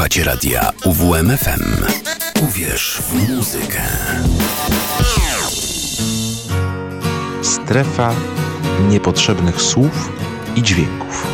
Słuchacie radia UWMFM. Uwierz w muzykę. Strefa niepotrzebnych słów i dźwięków.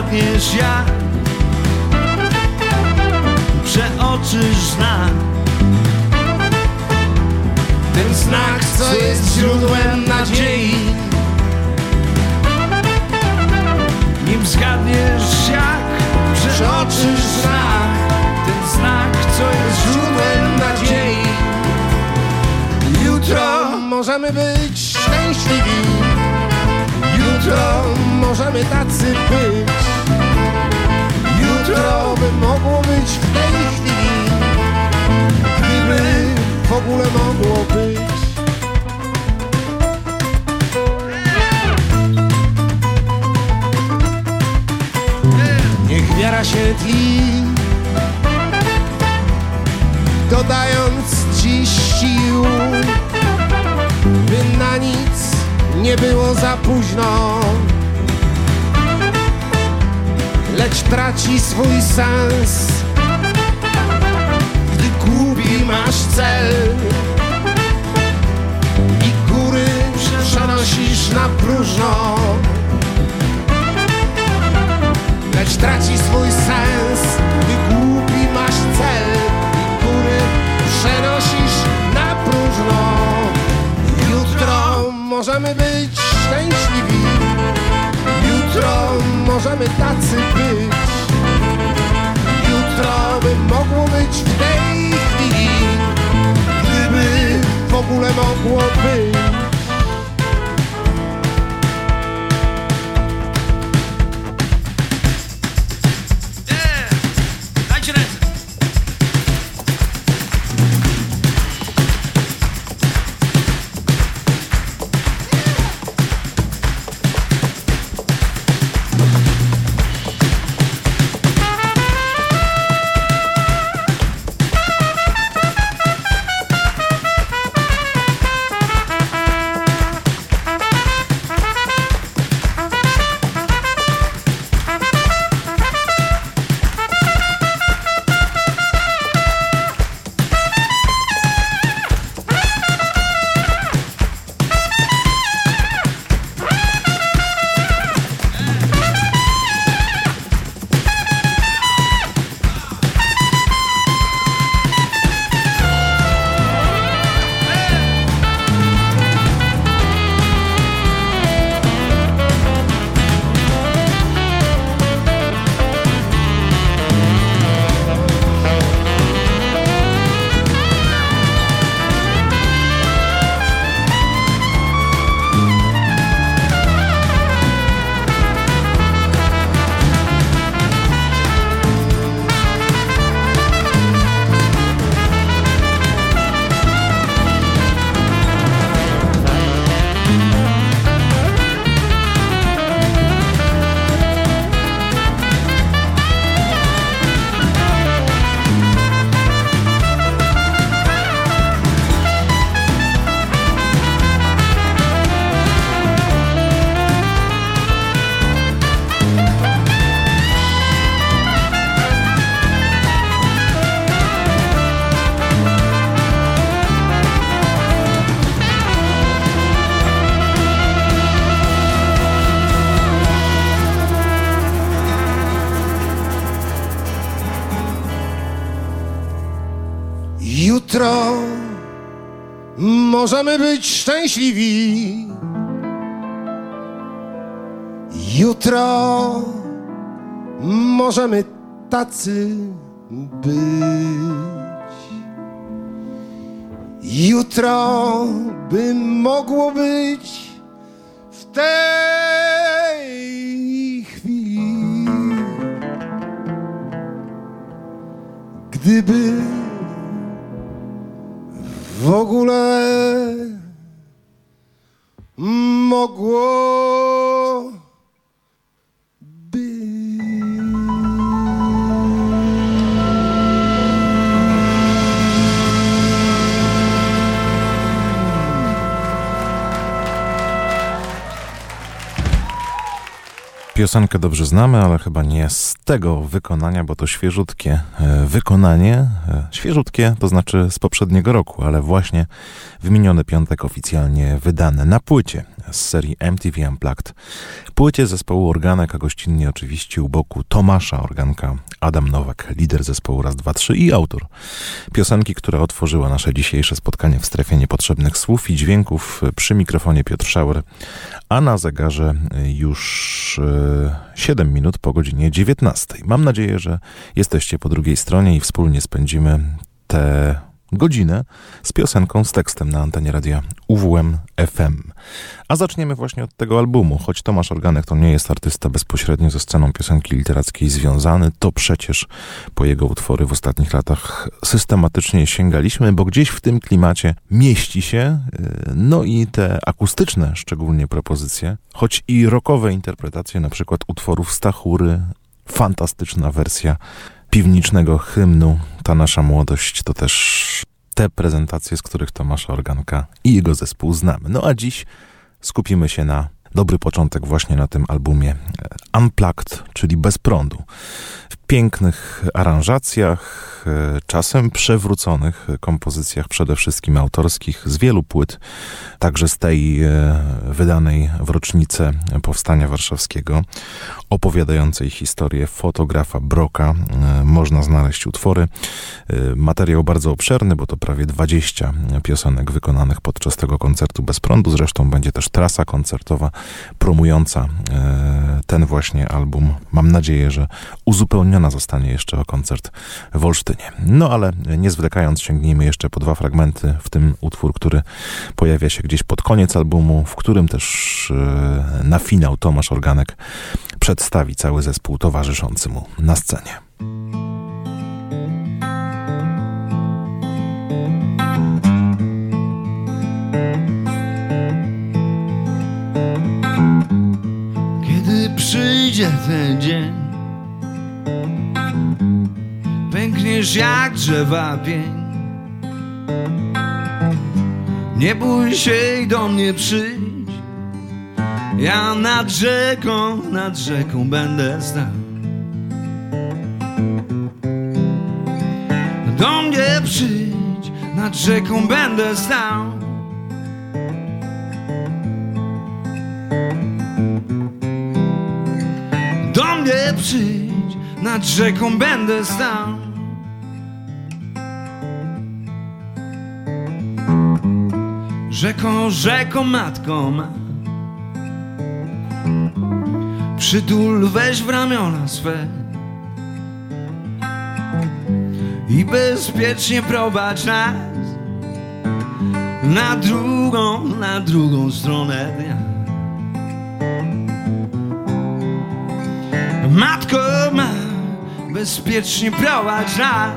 Nim zgadniesz jak Przeoczysz znak Ten znak, co jest źródłem nadziei. Nim zgadniesz jak Przeoczysz znak Ten znak, co jest źródłem nadziei. Jutro możemy być szczęśliwi. Jutro możemy tacy być Jutro by mogło być w tej chwili. Gdyby w ogóle mogło być. Niech wiara się tli. Dodając dziś sił By na nic nie było za późno Lecz traci swój sens Gdy gubi masz cel I góry przenosisz na próżno lecz traci swój sens, gdy głupi masz cel i góry przenosisz na próżno. Jutro możemy być szczęśliwi, jutro możemy tacy być. Jutro by mogło być w tej chwili, gdyby w ogóle mogło być. Możemy być szczęśliwi. Jutro możemy tacy być. Jutro by mogło być w tej chwili, gdyby w ogóle mogło Piosenkę dobrze znamy, ale chyba nie z tego wykonania, bo to świeżutkie e, wykonanie. E, Świeżutkie to znaczy z poprzedniego roku, ale właśnie w miniony piątek oficjalnie wydane na płycie z serii MTV Unplugged. Płycie zespołu Organek, a gościnnie oczywiście u boku Tomasza Organka, Adam Nowak, lider zespołu Raz, Dwa, Trzy i autor piosenki, która otworzyła nasze dzisiejsze spotkanie w strefie niepotrzebnych słów i dźwięków przy mikrofonie Piotr Szauer, a na zegarze już e, 7 minut po godzinie 19. Mam nadzieję, że jesteście po drugiej stronie i wspólnie spędzimy tę godzinę z piosenką, z tekstem na antenie radia UWM FM. A zaczniemy właśnie od tego albumu. Choć Tomasz Organek to nie jest artysta bezpośrednio ze sceną piosenki literackiej związany, to przecież po jego utwory w ostatnich latach systematycznie sięgaliśmy, bo gdzieś w tym klimacie mieści się, yy, no i te akustyczne szczególnie propozycje, choć i rockowe interpretacje na przykład utworów Stachury, fantastyczna wersja piwnicznego hymnu Ta nasza młodość to też te prezentacje, z których Tomasza Organka i jego zespół znamy. No a dziś skupimy się na dobry początek właśnie na tym albumie e, Unplugged, czyli bez prądu. W pięknych aranżacjach, e, czasem przewróconych kompozycjach, przede wszystkim autorskich, z wielu płyt, także z tej e, wydanej w rocznicę Powstania Warszawskiego, opowiadającej historię fotografa Broka. Można znaleźć utwory. Materiał bardzo obszerny, bo to prawie 20 piosenek wykonanych podczas tego koncertu bez prądu. Zresztą będzie też trasa koncertowa promująca ten właśnie album. Mam nadzieję, że uzupełniona zostanie jeszcze o koncert w Olsztynie. No ale nie zwlekając, sięgnijmy jeszcze po dwa fragmenty, w tym utwór, który pojawia się gdzieś pod koniec albumu, w którym też na finał Tomasz Organek przedstawi cały zespół towarzyszący mu na scenie. Przyjdzie ten dzień. Pękniesz jak drzewa pień. Nie bój się do mnie przyjdź. Ja nad rzeką, nad rzeką będę stał. Do mnie przyjdź, nad rzeką będę stał Do mnie przyjdź, nad rzeką będę stał. Rzeką, rzeką, matką ma. Przytul, weź w ramiona swe i bezpiecznie prowadź nas na drugą, na drugą stronę dnia. Matko ma bezpiecznie prowadź nas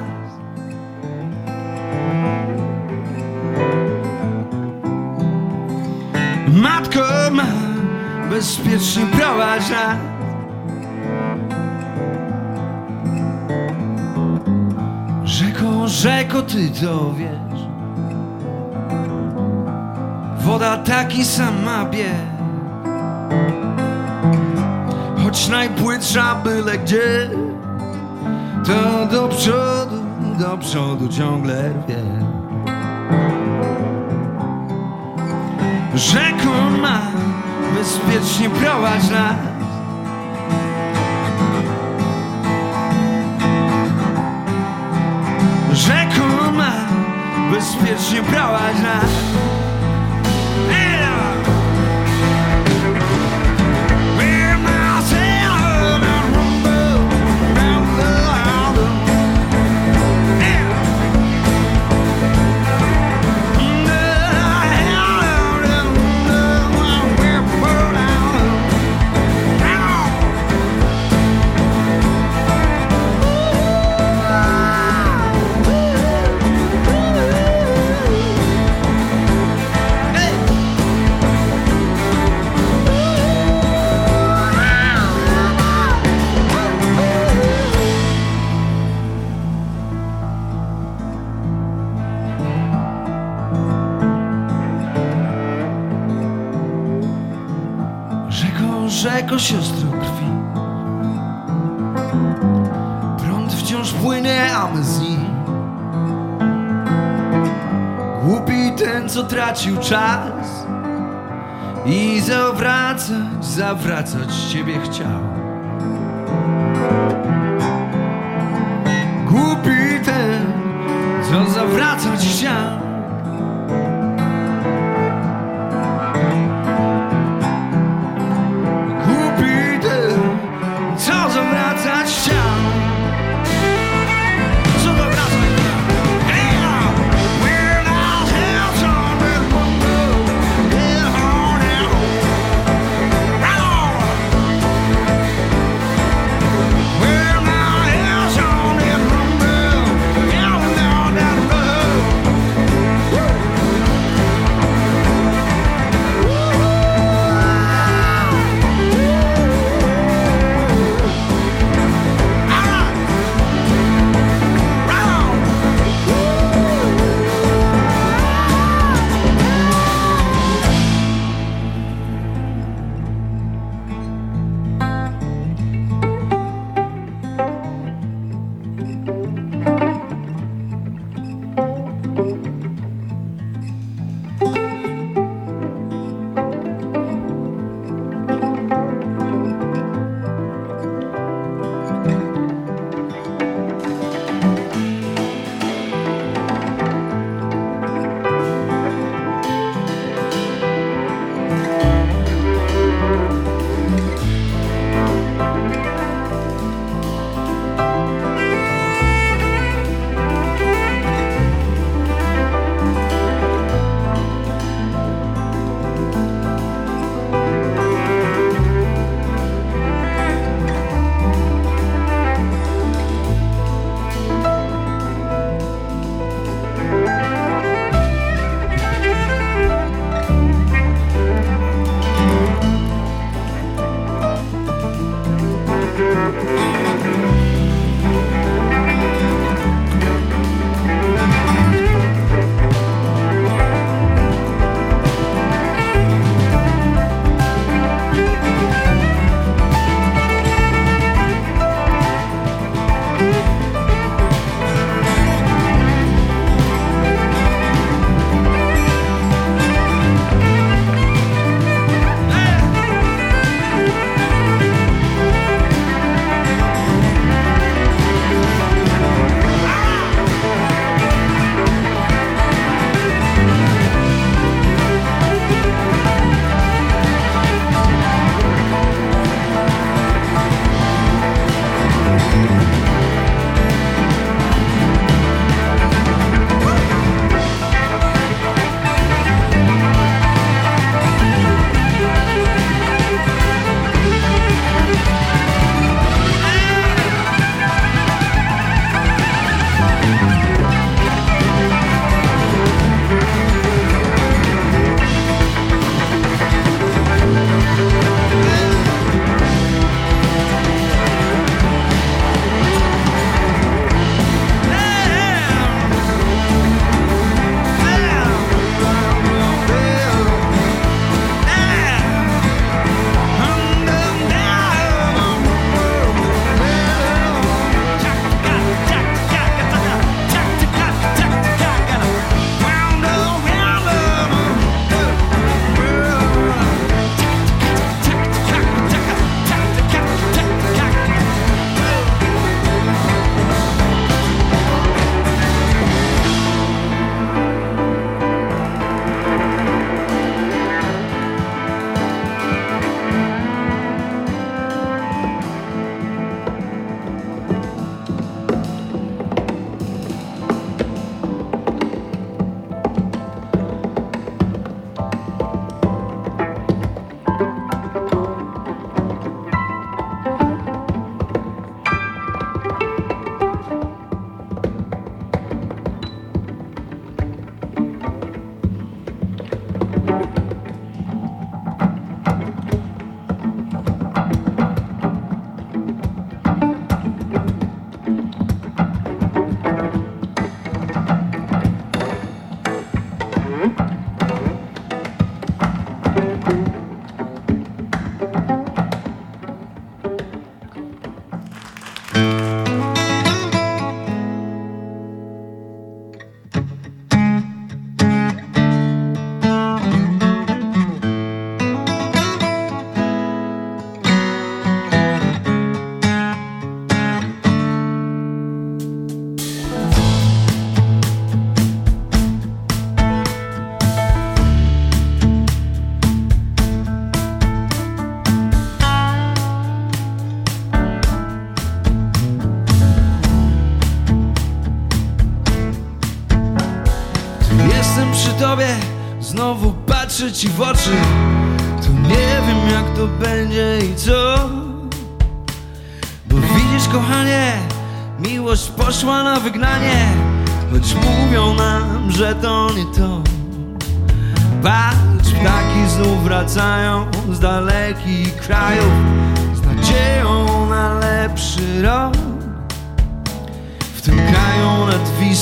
Matko ma bezpiecznie prowadź nas Rzeko, rzeko, ty to wiesz. Woda taki sama bieg choć najpłytsza byle gdzie To do przodu, do przodu ciągle wie Rzeką ma bezpiecznie prowadź nas. Rzeką ma bezpiecznie prowadź nas co tracił czas I zawracać, zawracać Ciebie chciał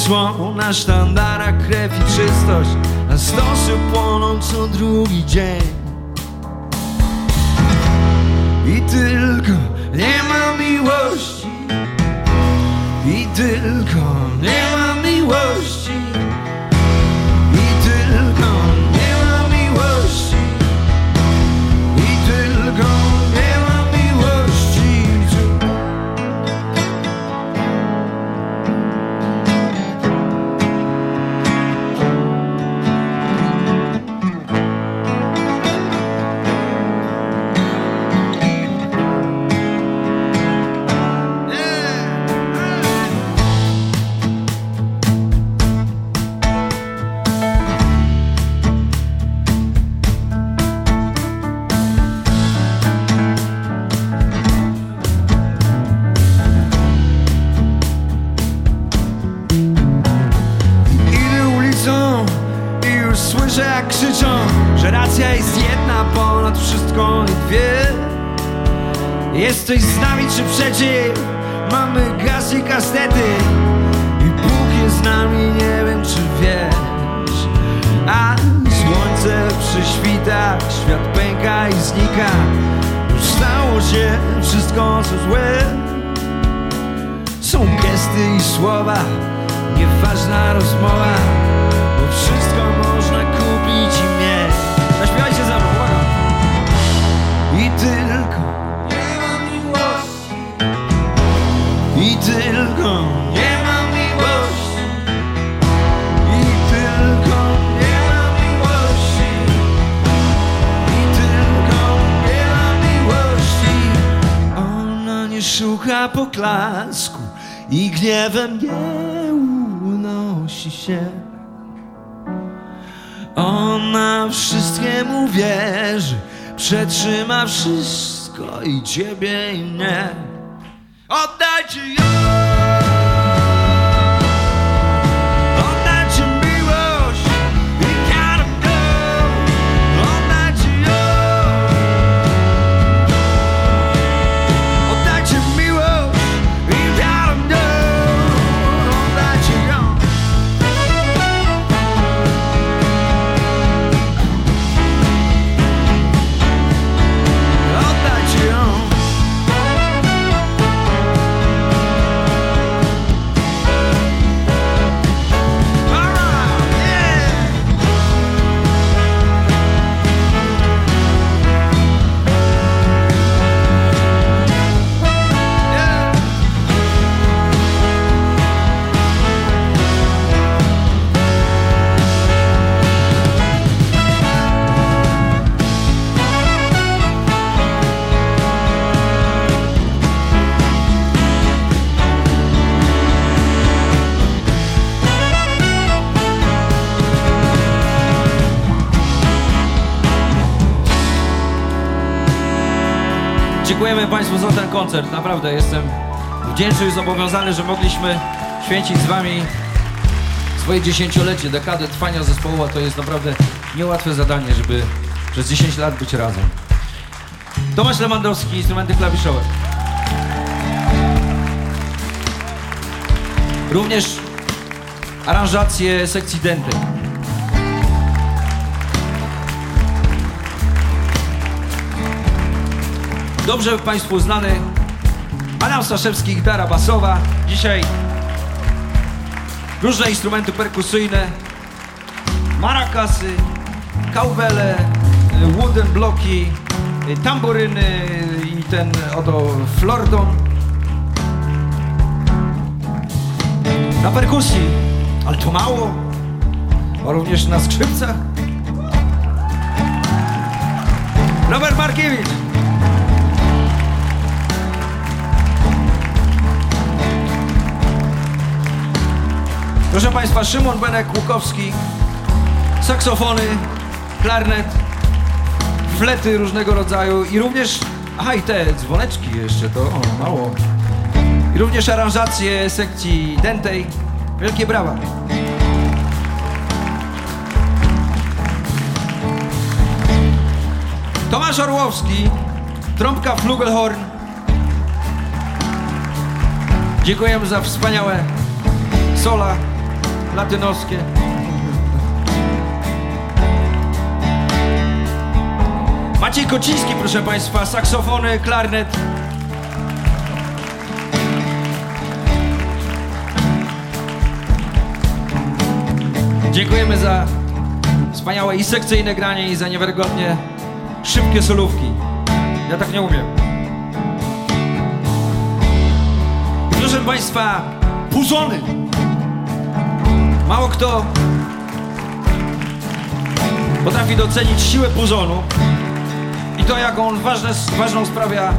Wisłą na sztandarach krew i czystość A stosy płoną co drugi dzień. I tylko nie ma miłości. I tylko nie ma miłości gniewem nie unosi się. Ona wszystkiemu wierzy, przetrzyma wszystko i ciebie i mnie. Oddajcie ją! Naprawdę jestem wdzięczny i zobowiązany, że mogliśmy święcić z Wami swoje dziesięciolecie, dekadę trwania zespołu, a to jest naprawdę niełatwe zadanie, żeby przez 10 lat być razem. Tomasz Lewandowski, instrumenty klawiszowe. Również aranżacje sekcji denty. Dobrze Państwu znany Adam Staszewski, gitara basowa. Dzisiaj różne instrumenty perkusyjne, marakasy, kałwele, y, wooden bloki, y, tamburyny i ten oto flordon. Na perkusji, ale to mało, a również na skrzypcach. Robert Markiewicz. Proszę Państwa, Szymon Benek Łukowski, saksofony, klarnet, flety różnego rodzaju i również, aha i te dzwoneczki jeszcze, to o, mało. I również aranżacje sekcji dentej. Wielkie brawa. Tomasz Orłowski, trąbka flugelhorn. Dziękujemy za wspaniałe sola latynoskie. Maciej Kociński, proszę Państwa, saksofony, klarnet. Dziękujemy za wspaniałe i sekcyjne granie i za niewiarygodnie szybkie solówki. Ja tak nie umiem. Proszę Państwa, puzony. Mało kto potrafi docenić siłę puzonu i to, jaką on ważne, ważną sprawia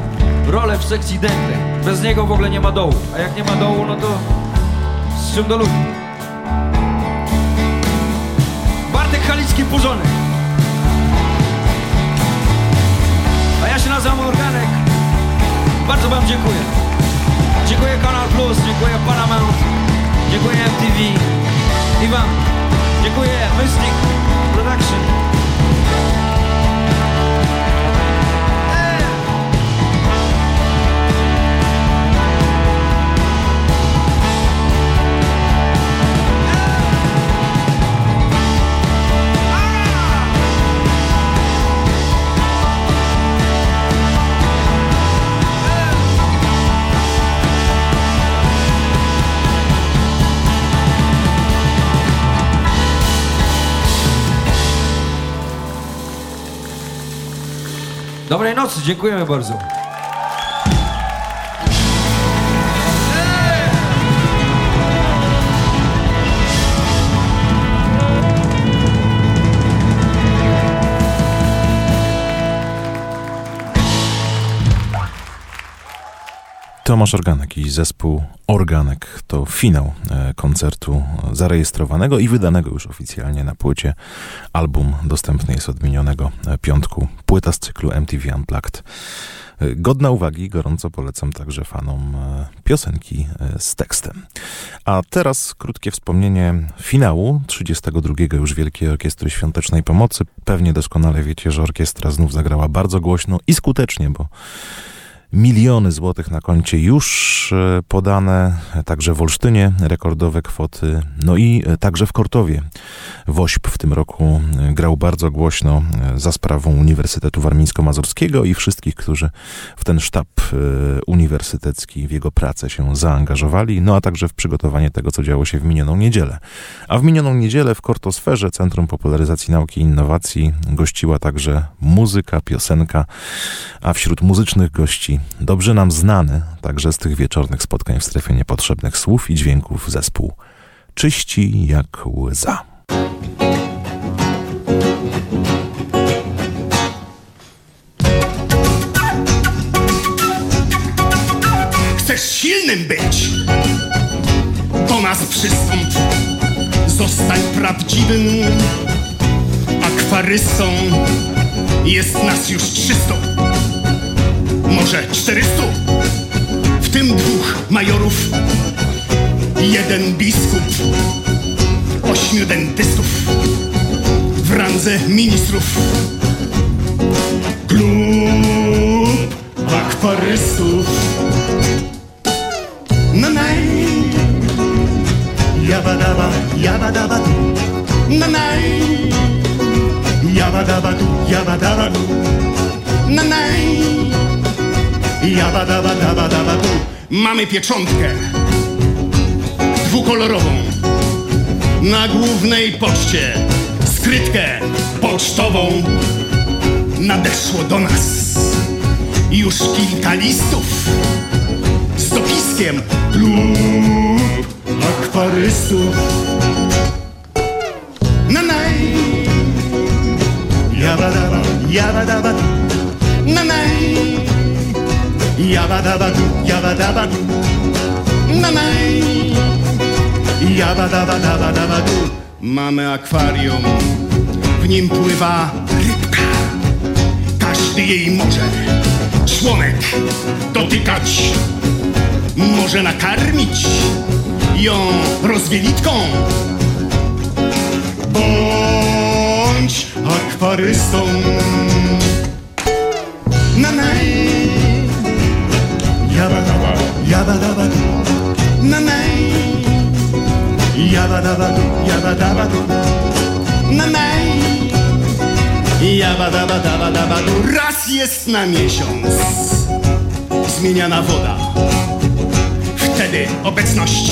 rolę w sekcji dętej. Bez niego w ogóle nie ma dołu, a jak nie ma dołu, no to z czym do ludzi? Bartek Halicki, puzony. A ja się nazywam Organek. Bardzo Wam dziękuję. Dziękuję Kanal Plus, dziękuję Paramount, dziękuję MTV i Wam. Dziękuję Mystic Production. Dobrej nocy, dziękujemy bardzo. Tomasz Organek i zespół Organek to finał e, koncertu zarejestrowanego i wydanego już oficjalnie na płycie. Album dostępny jest od minionego e, piątku. Płyta z cyklu MTV Unplugged. E, Godna uwagi, gorąco polecam także fanom piosenki z tekstem. A teraz krótkie wspomnienie finału 32. już Wielkiej Orkiestry Świątecznej Pomocy. Pewnie doskonale wiecie, że orkiestra znów zagrała bardzo głośno i skutecznie, bo miliony złotych na koncie już e, podane, także w Olsztynie rekordowe kwoty, no i e, także w Kortowie. WOŚP w tym roku e, grał bardzo głośno e, za sprawą Uniwersytetu Warmińsko-Mazurskiego i wszystkich, którzy w ten sztab e, uniwersytecki, w jego pracę się zaangażowali, no a także w przygotowanie tego, co działo się w minioną niedzielę. A w minioną niedzielę w Kortosferze, Centrum Popularyzacji Nauki i Innowacji, gościła także muzyka, piosenka, a wśród muzycznych gości dobrze nam znany, także z tych wieczornych spotkań w strefie niepotrzebnych słów i dźwięków zespół Czyści jak łza. Chcesz silnym być? Do nas przystąp. Zostań prawdziwym akwarystą. Jest nas już 300, może 400. W tym dwóch majorów, jeden biskup, ośmiu dentystów w randze ministrów. Klub akwarystów. No naj, jabadaba, jabadaba du. No naj, jabadaba du, jabadaba du. No naj, jabadaba, daba, daba du. Mamy pieczątkę. Dwukolorową. Na głównej poczcie, skrytkę pocztową. Nadeszło do nas. Już kilka listów. Z dopiskiem. Klub Akwarystów. Nanaj, jabadaba, nanaj, Yabadabadu, yabadabadu, mamaj. Yabadabadabadabadu, mamy akwarium, w nim pływa rybka. Każdy jej może członek dotykać, może nakarmić ją rozwielitką. Bądź akwariystą. Na, na, Yabba dabba doo, na na. Yabba dabba doo, yabba dabba doo, na na. Jaba daba daba daba du Raz jest na miesiąc. Zmieniana woda. Wtedy obecność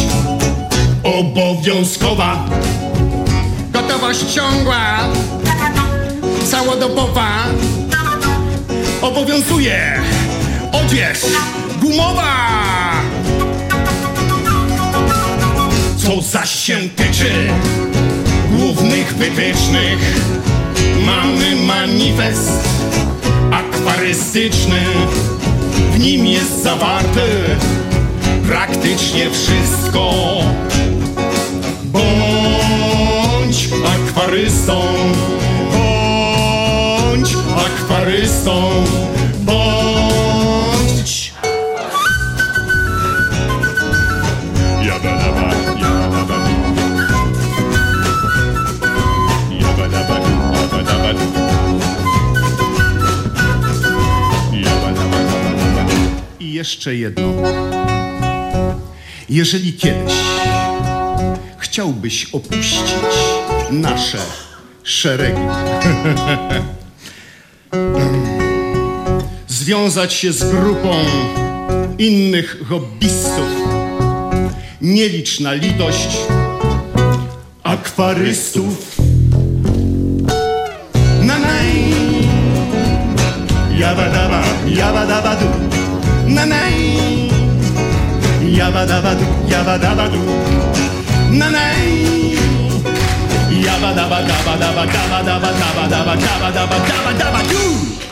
Obowiązkowa. Gotowość ciągła. Całodobowa. Obowiązuje. Odzież gumowa. Co zaś się tyczy głównych wytycznych, mamy manifest akwarystyczny. W nim jest zawarte praktycznie wszystko. Bądź akwarystą, bądź akwarystą, jeszcze jedno. Jeżeli kiedyś chciałbyś opuścić nasze szeregi, związać się z grupą innych hobbystów, nie licz na litość akwarystów. Yabba dabba dabba dabba dabba dabba dabba dabba dabba dabba dabba dabba doo.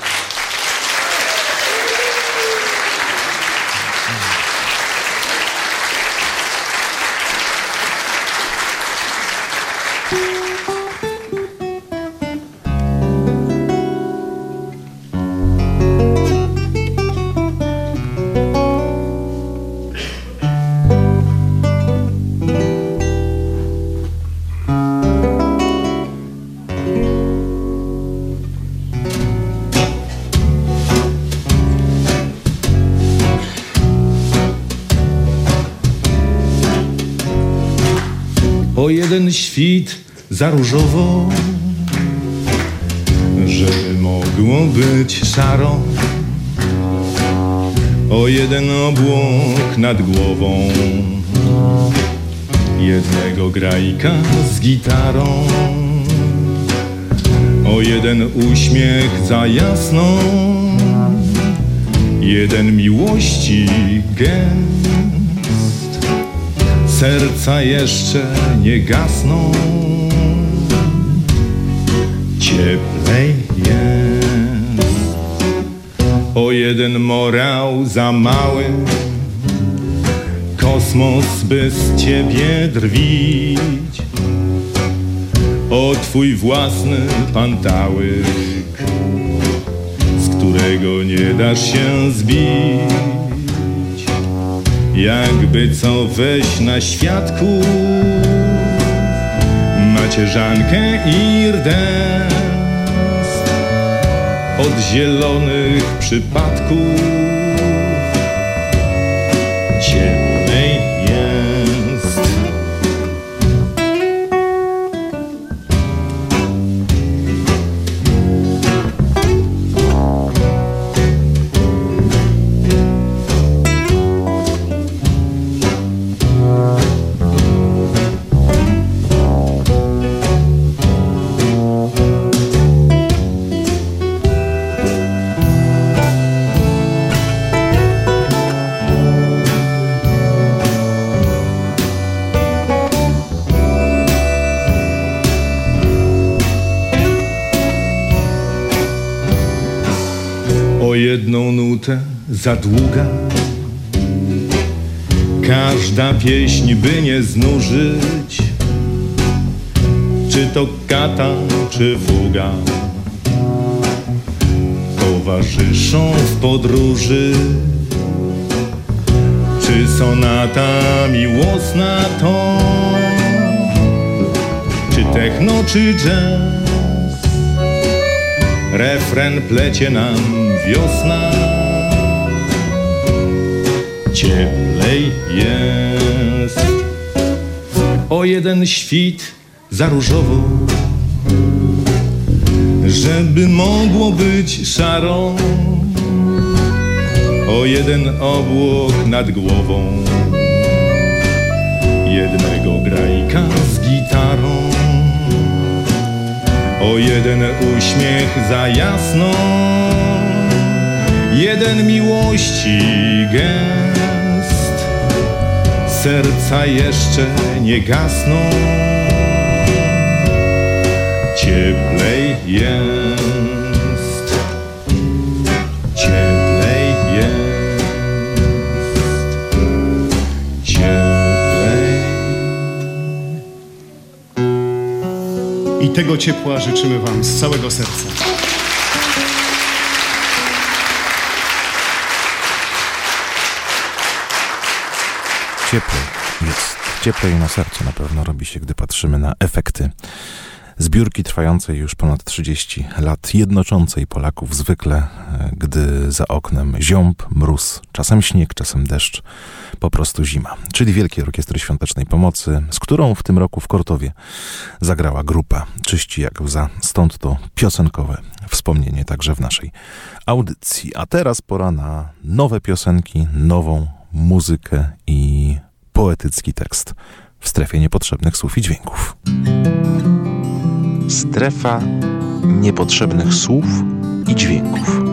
Jeden świt za różowo, żeby mogło być szaro. O jeden obłok nad głową, jednego grajka z gitarą. O jeden uśmiech za jasną, jeden miłości serca jeszcze nie gasną. Cieplej jest. O jeden morał za mały, kosmos by z ciebie drwić. O twój własny pantałyk, z którego nie dasz się zbić. Jakby co weź na świadku Macierzankę i Od zielonych przypadków za długa. Każda pieśń by nie znużyć, czy to kata, czy fuga. To towarzyszą w podróży. Czy sonata miłosna to? Czy techno, czy jazz? Refren plecie nam wiosna. Cieplej jest. O jeden świt za różowo żeby mogło być szaro. O jeden obłok nad głową jednego grajka z gitarą. O jeden uśmiech za jasno jeden miłości gest serca jeszcze nie gasną cieplej jest, cieplej jest, cieplej. I tego ciepła życzymy Wam z całego serca. Cieplej jest. Cieplej na sercu na pewno robi się, gdy patrzymy na efekty zbiórki trwającej już ponad 30 lat, jednoczącej Polaków zwykle, e, gdy za oknem ziąb, mróz, czasem śnieg, czasem deszcz, po prostu zima. Czyli Wielkiej Orkiestry Świątecznej Pomocy, z którą w tym roku w Kortowie zagrała grupa Czyści jak łza. Stąd to piosenkowe wspomnienie także w naszej audycji. A teraz pora na nowe piosenki, nową muzykę i poetycki tekst w strefie niepotrzebnych słów i dźwięków. Strefa niepotrzebnych słów i dźwięków.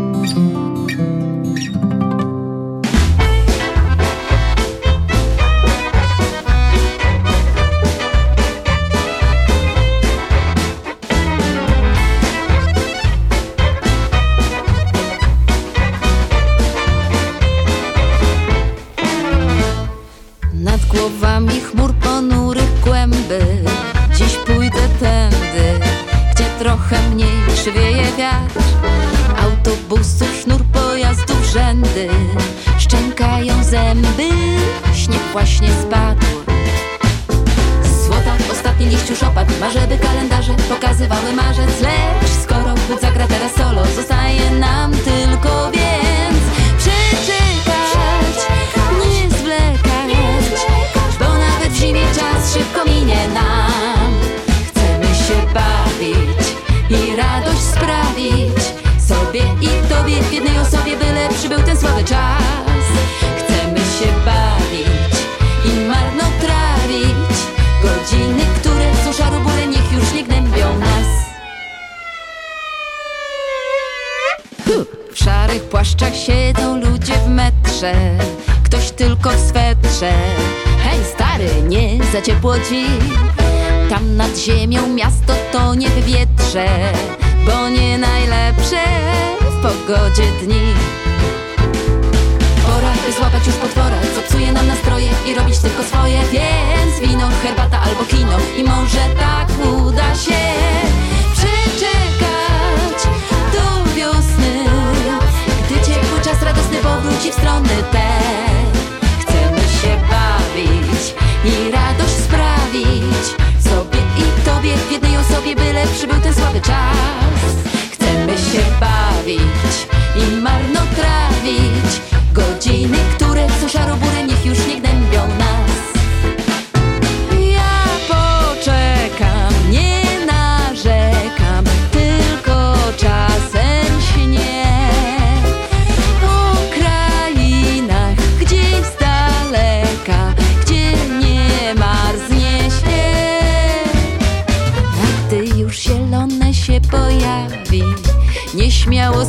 Trochę mniej przywieje wiatr. Autobusów, sznur pojazdów, rzędy Szczękają zęby. Śnieg właśnie spadł. Złota ostatni liść już opadł Ma żeby kalendarze pokazywały marzec. Lecz skoro Bóg zagra teraz solo Zostaje nam tylko więc słaby czas. Chcemy się bawić I marnotrawić Godziny, które są szarobure Niech już nie gnębią nas. W szarych płaszczach siedzą ludzie w metrze. Ktoś tylko w swetrze. Hej stary, nie za ciepło ci. Tam nad ziemią miasto tonie w wietrze Bo nie najlepsze w pogodzie dni by złapać już potwora Co psuje nam nastroje i robić tylko swoje. Więc wino, herbata albo kino. I może tak uda się Przeczekać do wiosny Gdy ciepły czas radosny powróci w strony te Chcemy się bawić i radość sprawić Sobie i tobie w jednej osobie Byle przybył ten słaby czas Się bawić i marnotrawić. Godziny, które są szarobury Niech już nie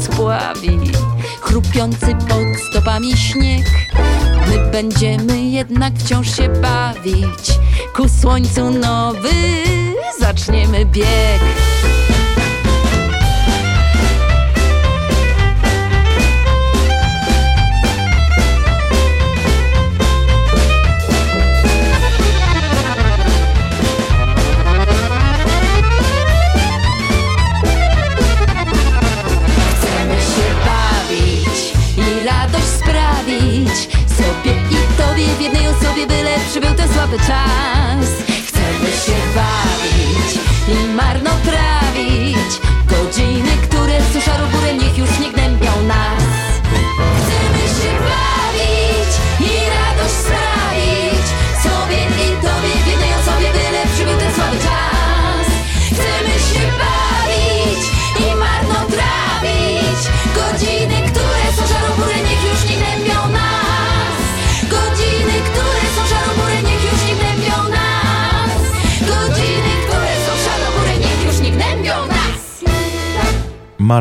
spławi chrupiący pod stopami śnieg. My będziemy jednak wciąż się bawić. Ku słońcu nowy zaczniemy bieg.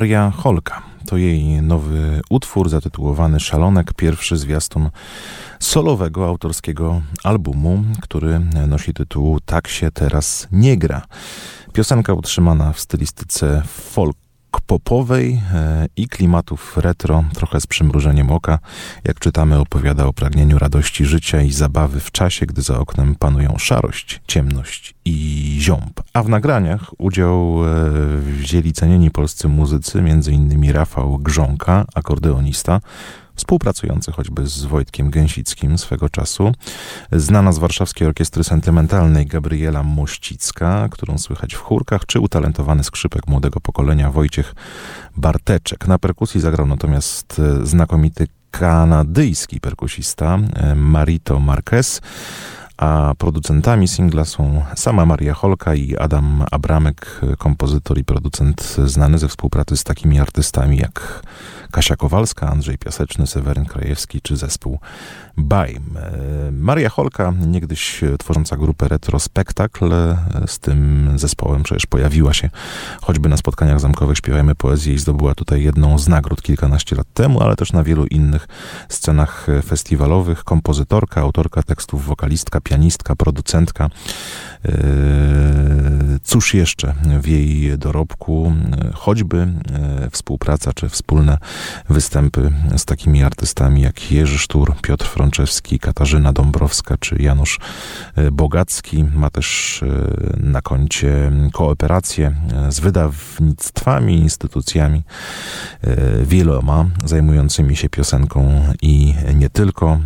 Maria Holka. To jej nowy utwór zatytułowany Szalonek, pierwszy zwiastun solowego autorskiego albumu, który nosi tytuł Tak się teraz nie gra. Piosenka utrzymana w stylistyce folk popowej e, i klimatów retro, trochę z przymrużeniem oka. Jak czytamy, opowiada o pragnieniu radości życia i zabawy w czasie, gdy za oknem panują szarość, ciemność i ziąb. A w nagraniach udział e, wzięli cenieni polscy muzycy, m.in. Rafał Grząka, akordeonista, współpracujący choćby z Wojtkiem Gęsickim swego czasu, znana z Warszawskiej Orkiestry Sentymentalnej Gabriela Mościcka, którą słychać w chórkach, czy utalentowany skrzypek młodego pokolenia Wojciech Barteczek. Na perkusji zagrał natomiast e, znakomity kanadyjski perkusista e, Marito Marquez, a producentami singla są sama Maria Holka i Adam Abramek, kompozytor i producent znany ze współpracy z takimi artystami jak Kasia Kowalska, Andrzej Piaseczny, Seweryn Krajewski czy zespół Bajm. E, Maria Holka, niegdyś tworząca grupę Retrospektakl, e, z tym zespołem przecież pojawiła się choćby na spotkaniach zamkowych Śpiewajmy Poezję i zdobyła tutaj jedną z nagród kilkanaście lat temu, ale też na wielu innych scenach festiwalowych. Kompozytorka, autorka tekstów, wokalistka, pianistka, producentka. E, Cóż jeszcze w jej dorobku, choćby współpraca czy wspólne występy z takimi artystami jak Jerzy Sztur, Piotr Frączewski, Katarzyna Dąbrowska czy Janusz e, Bogacki. Ma też e, na koncie kooperację e, z wydawnictwami, instytucjami wieloma zajmującymi się piosenką i nie tylko.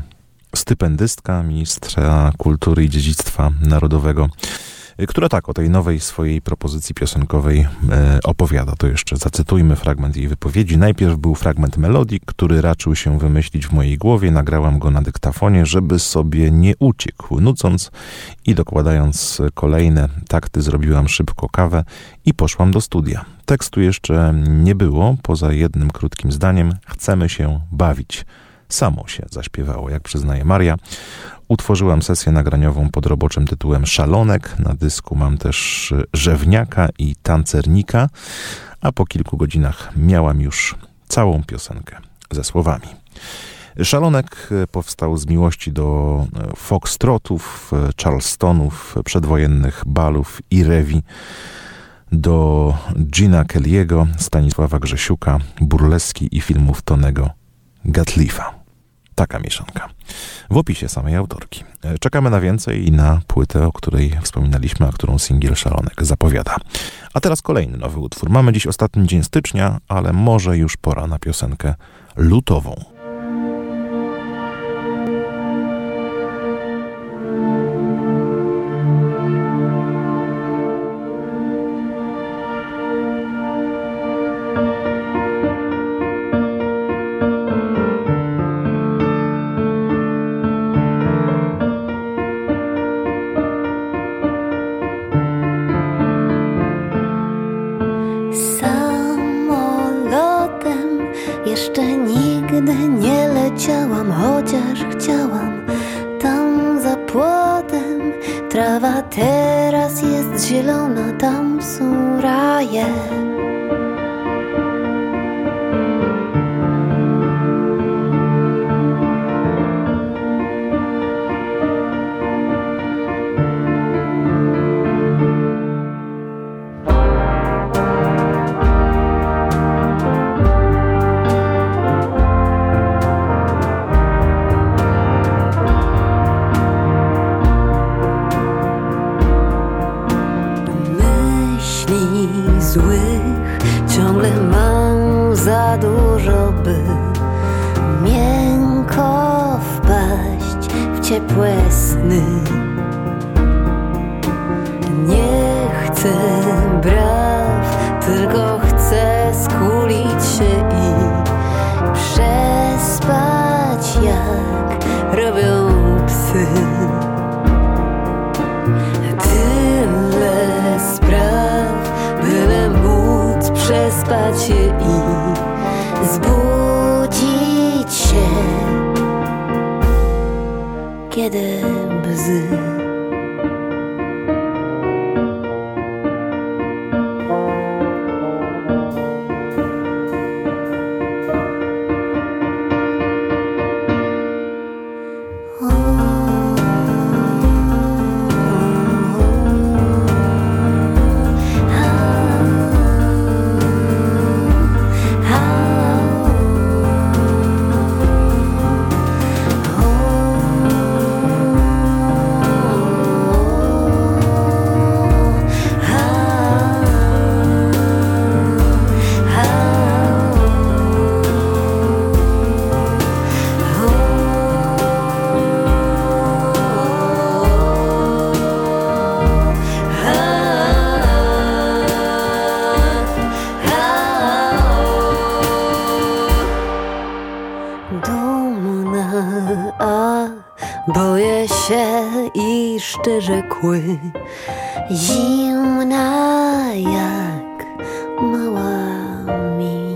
Stypendystka ministra kultury i dziedzictwa narodowego która tak o tej nowej swojej propozycji piosenkowej e, opowiada. To jeszcze zacytujmy fragment jej wypowiedzi. Najpierw był fragment melodii, który raczył się wymyślić w mojej głowie. Nagrałam go na dyktafonie, żeby sobie nie uciekł. Nucąc i dokładając kolejne takty, zrobiłam szybko kawę i poszłam do studia. Tekstu jeszcze nie było, poza jednym krótkim zdaniem: Chcemy się bawić samo się zaśpiewało, jak przyznaje Maria. Utworzyłam sesję nagraniową pod roboczym tytułem Szalonek. Na dysku mam też Rzewniaka i Tancernika, a po kilku godzinach miałam już całą piosenkę ze słowami. Szalonek powstał z miłości do foxtrotów, charlestonów, przedwojennych balów i rewi, do Gina Kelly'ego, Stanisława Grzesiuka, burleski i filmów Tonego Gatlifa. Taka mieszanka. W opisie samej autorki. Czekamy na więcej i na płytę, o której wspominaliśmy, a którą singiel Szalonek zapowiada. A teraz kolejny nowy utwór. Mamy dziś ostatni dzień stycznia, ale może już pora na piosenkę lutową. Robią psy. Tyle spraw, byle móc przespać się i zbudzić się, kiedy i szczerze kły Zimna jak mała mi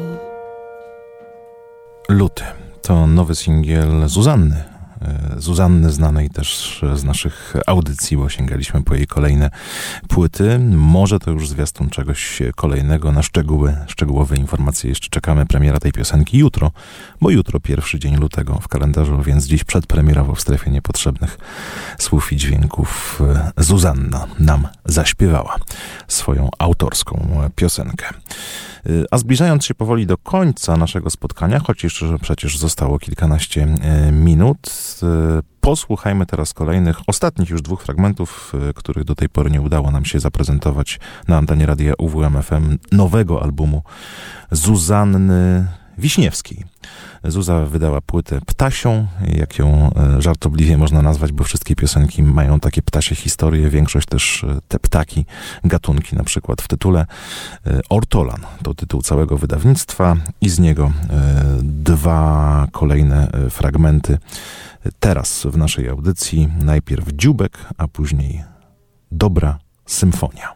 Luty to nowy singiel Zuzanny. E, Zuzanny znanej też z naszych audycji, bo sięgaliśmy po jej kolejne płyty. Może to już zwiastun czegoś kolejnego. Na szczegóły, szczegółowe informacje jeszcze czekamy. Premiera tej piosenki jutro, bo jutro pierwszy dzień lutego w kalendarzu, więc dziś przedpremierowo w strefie niepotrzebnych słów i dźwięków e, Zuzanna nam zaśpiewała swoją autorską piosenkę. Y, A zbliżając się powoli do końca naszego spotkania, choć jeszcze przecież zostało kilkanaście y, minut, posłuchajmy teraz kolejnych, ostatnich już dwóch fragmentów, których do tej pory nie udało nam się zaprezentować na antenie radia UWMFM nowego albumu Zuzanny Wiśniewskiej. Zuza wydała płytę Ptasią, jak ją e, żartobliwie można nazwać, bo wszystkie piosenki mają takie ptasie historie, większość też e, te ptaki, gatunki na przykład w tytule. E, Ortolan to tytuł całego wydawnictwa i z niego dwa kolejne fragmenty. Teraz w naszej audycji najpierw dziubek, a później dobra symfonia.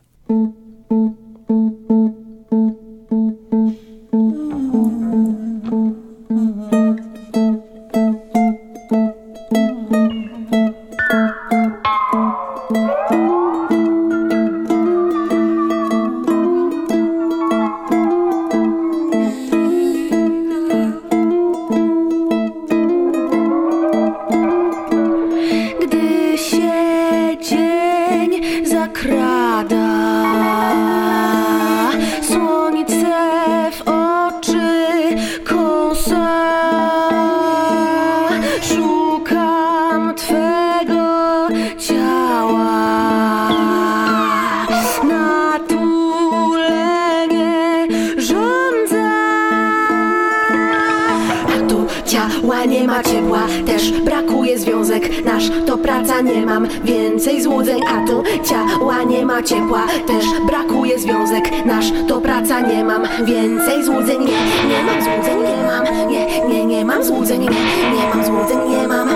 Złudzeń, nie, nie mam złudzeń, nie mam.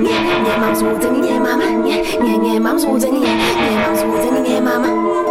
Nie, nie mam złudzeń, nie mam, nie, nie, nie mam złudzeń, nie, nie mam złudzeń, nie mam.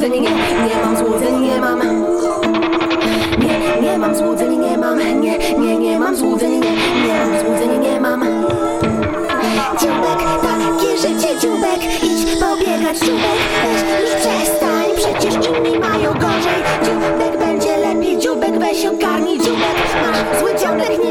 złudzeń, nie, nie mam złudzeń, nie mam. Nie, nie mam złudzeń, nie mam. Nie, nie, nie mam złudzeń, nie, nie mam złudzeń, nie mam. Dziubek, takie życie, dziubek. Idź pobiegać, dziubek, weź już przestań Przecież inni mają gorzej. Dziubek będzie lepiej, dziubek, weź ogarnij, dziubek. Masz zły dziobek, nie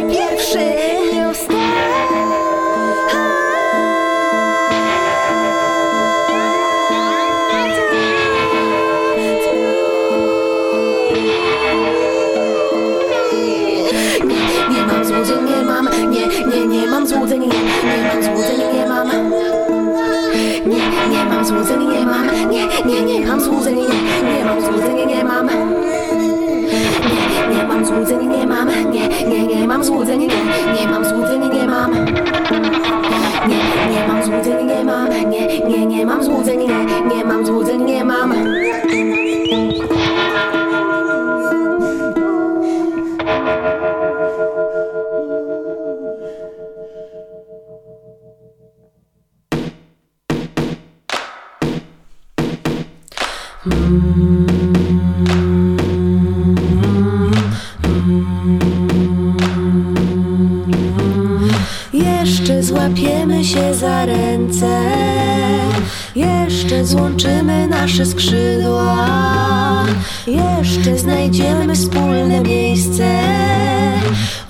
nasze skrzydła, jeszcze znajdziemy wspólne miejsce.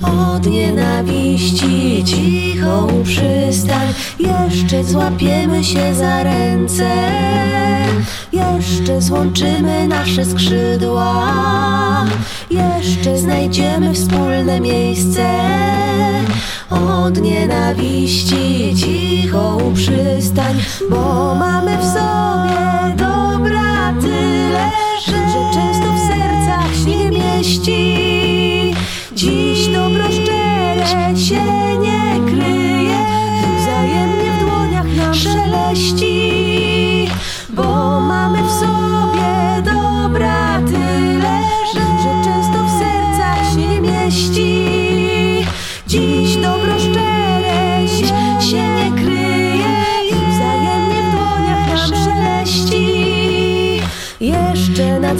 Od nienawiści cichą przystań, jeszcze złapiemy się za ręce, jeszcze złączymy nasze skrzydła, jeszcze znajdziemy wspólne miejsce. Od nienawiści cichą przystań, bo mamy w Dziś dobro szczere się nie kryje, wzajemnie w dłoniach nam szeleści,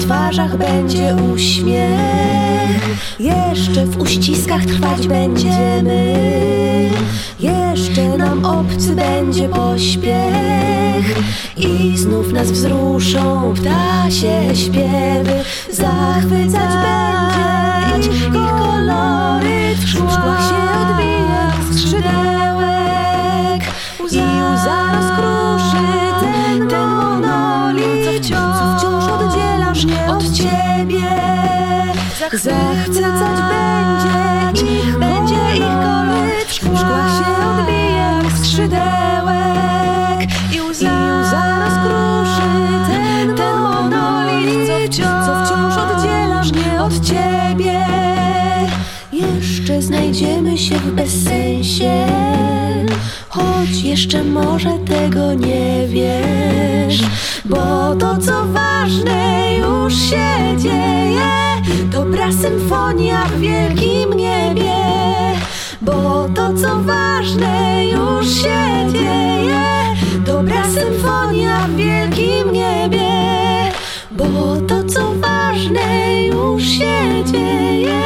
twarzach będzie uśmiech, jeszcze w uściskach trwać będziemy. Jeszcze nam obcy będzie pośpiech i znów nas wzruszą ptasie śpiewy. Zachwycać będzie ich kolory, w szkłach się Zachwycać będzie ich, będzie ich kolor, w szkłach się odbija skrzydełek i łza, łza rozkruszy ten, ten monolit, co wciąż, co wciąż oddzielasz mnie od ciebie. Jeszcze znajdziemy się w bezsensie, choć jeszcze może tego nie wiesz, bo to co ważne już się dzieje, dobra symfonia w wielkim niebie, bo to co ważne już się dzieje, dobra symfonia w wielkim niebie, bo to co ważne już się dzieje,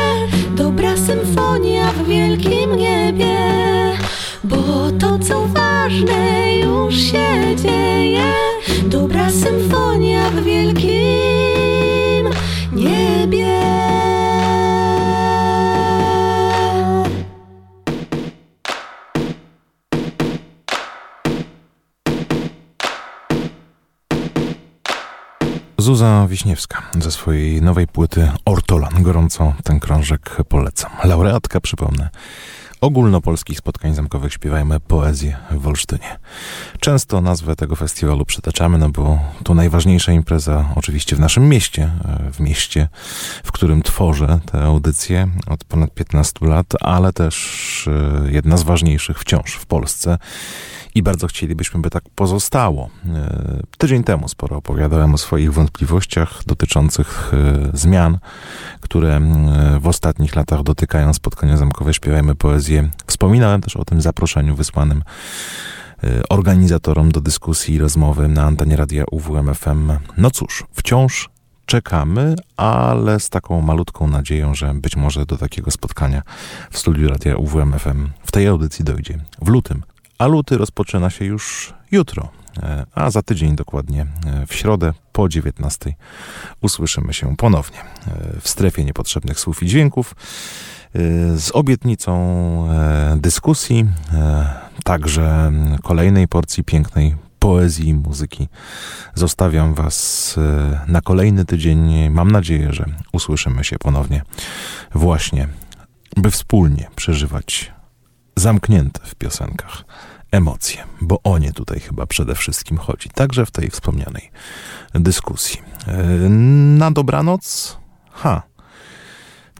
dobra symfonia w wielkim niebie, bo to co ważne już się dzieje, dobra symfonia w wielkim niebie. Zuza Wiśniewska ze swojej nowej płyty Ortolan. Gorąco ten krążek polecam. Laureatka, przypomnę, ogólnopolskich spotkań zamkowych Śpiewajmy Poezję w Olsztynie. Często nazwę tego festiwalu przytaczamy, no bo to najważniejsza impreza oczywiście w naszym mieście, e, w mieście, w którym tworzę tę audycję od ponad 15 lat, ale też e, jedna z ważniejszych wciąż w Polsce i bardzo chcielibyśmy, by tak pozostało. E, Tydzień temu sporo opowiadałem o swoich wątpliwościach dotyczących zmian, które w ostatnich latach dotykają spotkania zamkowe Śpiewajmy Poezję. Wspominałem też o tym zaproszeniu wysłanym e, organizatorom do dyskusji i rozmowy na antenie radia UWMFM. No cóż, wciąż czekamy, ale z taką malutką nadzieją, że być może do takiego spotkania w studiu radia UWMFM w tej audycji dojdzie w lutym. A luty rozpoczyna się już jutro, e, a za tydzień dokładnie e, w środę po 19 usłyszymy się ponownie e, w strefie niepotrzebnych słów i dźwięków z obietnicą e, dyskusji, e, także kolejnej porcji pięknej poezji i muzyki. Zostawiam Was e, na kolejny tydzień. Mam nadzieję, że usłyszymy się ponownie właśnie, by wspólnie przeżywać zamknięte w piosenkach emocje, bo o nie tutaj chyba przede wszystkim chodzi, także w tej wspomnianej dyskusji. Na dobranoc? Ha.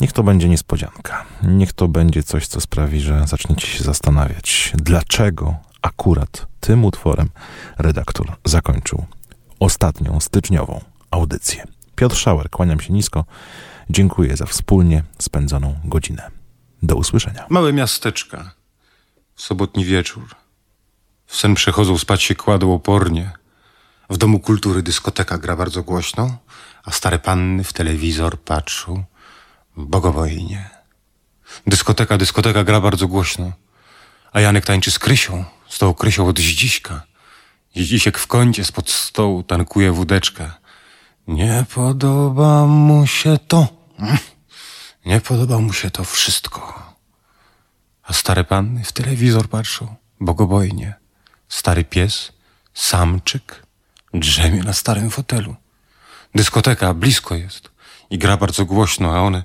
Niech to będzie niespodzianka. Niech to będzie coś, co sprawi, że zaczniecie się zastanawiać, dlaczego akurat tym utworem redaktor zakończył ostatnią styczniową audycję. Piotr Szauer, kłaniam się nisko. Dziękuję za wspólnie spędzoną godzinę. Do usłyszenia. Małe miasteczka. W sobotni wieczór. W sen przechodzą, spać się kładą opornie. W domu kultury dyskoteka gra bardzo głośno, a stare panny w telewizor patrzą bogobojnie. Dyskoteka, dyskoteka gra bardzo głośno, a Janek tańczy z Krysią, z tą Krysią od dzidziśka. Dzidzisiek w kącie spod stołu tankuje wódeczkę. Nie podoba mu się to. Nie podoba mu się to wszystko. A stare panny w telewizor patrzą, bogobojnie. Stary pies, samczyk, drzemie na starym fotelu. Dyskoteka blisko jest i gra bardzo głośno, a one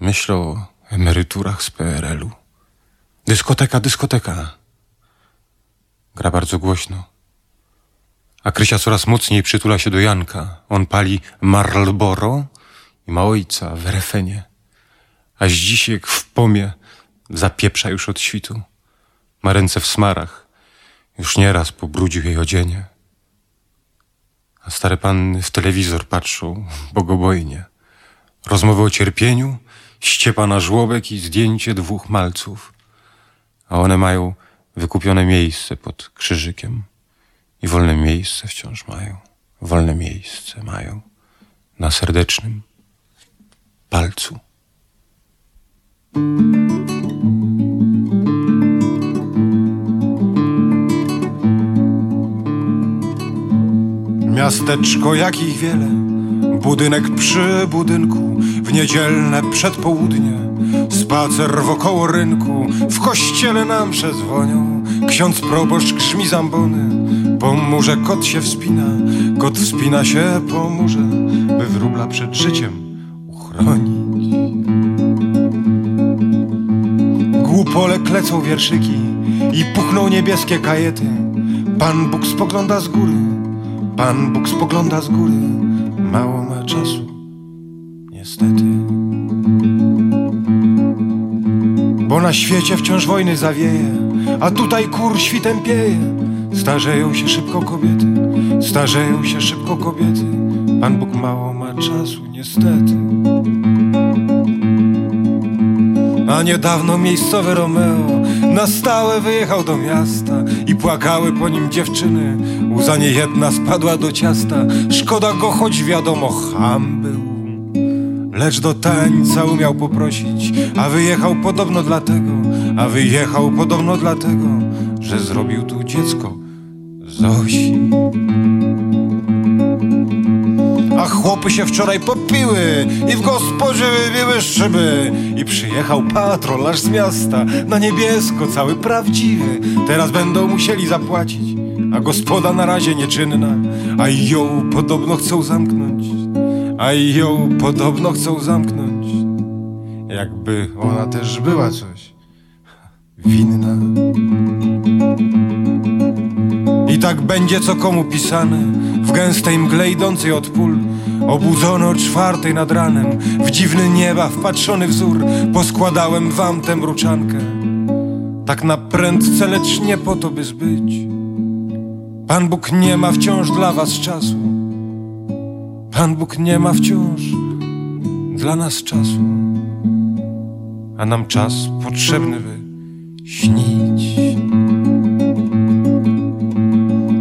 myślą o emeryturach z PRL-u. Dyskoteka, dyskoteka. Gra bardzo głośno. A Krysia coraz mocniej przytula się do Janka. On pali Marlboro i ma ojca w refenie. A Zdzisiek w pomie zapieprza już od świtu. Ma ręce w smarach. Już nieraz pobrudził jej odzienie. A stare panny w telewizor patrzą bogobojnie. Rozmowy o cierpieniu, ściepa na żłobek i zdjęcie dwóch malców. A one mają wykupione miejsce pod krzyżykiem. I wolne miejsce wciąż mają. Wolne miejsce mają na serdecznym palcu. Miasteczko jakich wiele, budynek przy budynku, w niedzielne przedpołudnie, spacer wokoło rynku, w kościele nam przezwonią, ksiądz proboszcz grzmi zambony, po murze kot się wspina, kot wspina się po murze, by wróbla przed życiem uchronić. Głupole klecą wierszyki i puchną niebieskie kajety, Pan Bóg spogląda z góry, Pan Bóg spogląda z góry, mało ma czasu, niestety. Bo na świecie wciąż wojny zawieje, a tutaj kur świtem pieje. Starzeją się szybko kobiety, starzeją się szybko kobiety. Pan Bóg mało ma czasu, niestety. A niedawno miejscowy Romeo na stałe wyjechał do miasta i płakały po nim dziewczyny. Łza nie jedna spadła do ciasta, szkoda go, choć wiadomo, ham był. Lecz do tańca umiał poprosić, a wyjechał podobno dlatego, a wyjechał podobno dlatego, że zrobił tu dziecko Zosi. Chłopy się wczoraj popiły i w gospodzie wybiły szyby. I przyjechał patrol aż z miasta na niebiesko, cały prawdziwy. Teraz będą musieli zapłacić, a gospoda na razie nieczynna. A ją podobno chcą zamknąć, a ją podobno chcą zamknąć. Jakby ona też była coś winna. I tak będzie co komu pisane W gęstej mgle idącej od pól Obudzony o czwartej nad ranem W dziwny nieba wpatrzony wzór. Poskładałem wam tę mruczankę Tak na prędce, lecz nie po to by zbyć. Pan Bóg nie ma wciąż dla was czasu. Pan Bóg nie ma wciąż dla nas czasu. A nam czas potrzebny by śnić.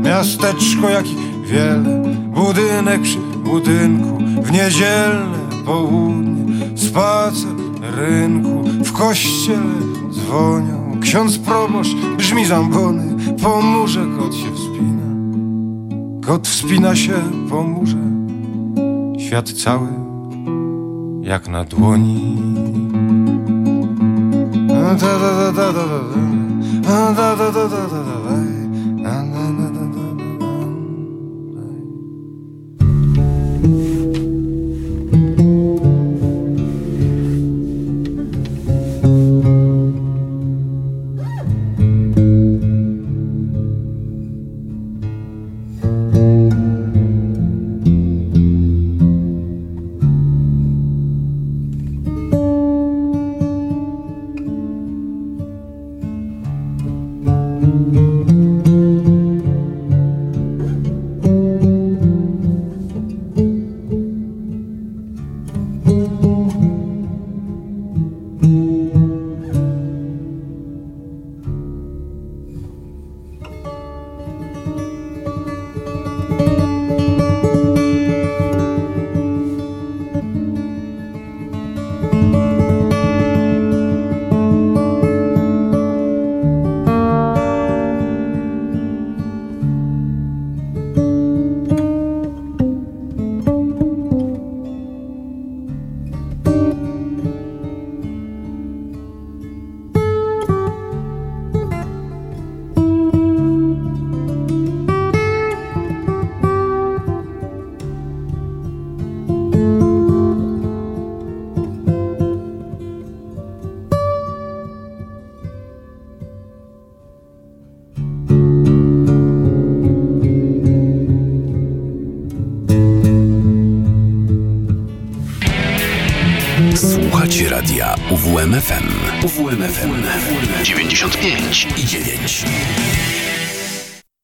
Miasteczko jak wiele, budynek przy budynku, w niedzielne południe, spacer rynku, w kościele dzwonią, ksiądz proboszcz brzmi zambony, po murze kot się wspina, kot wspina się po murze, świat cały jak na dłoni. Da, da, da, da, da, da, da, da, da, da, da, da,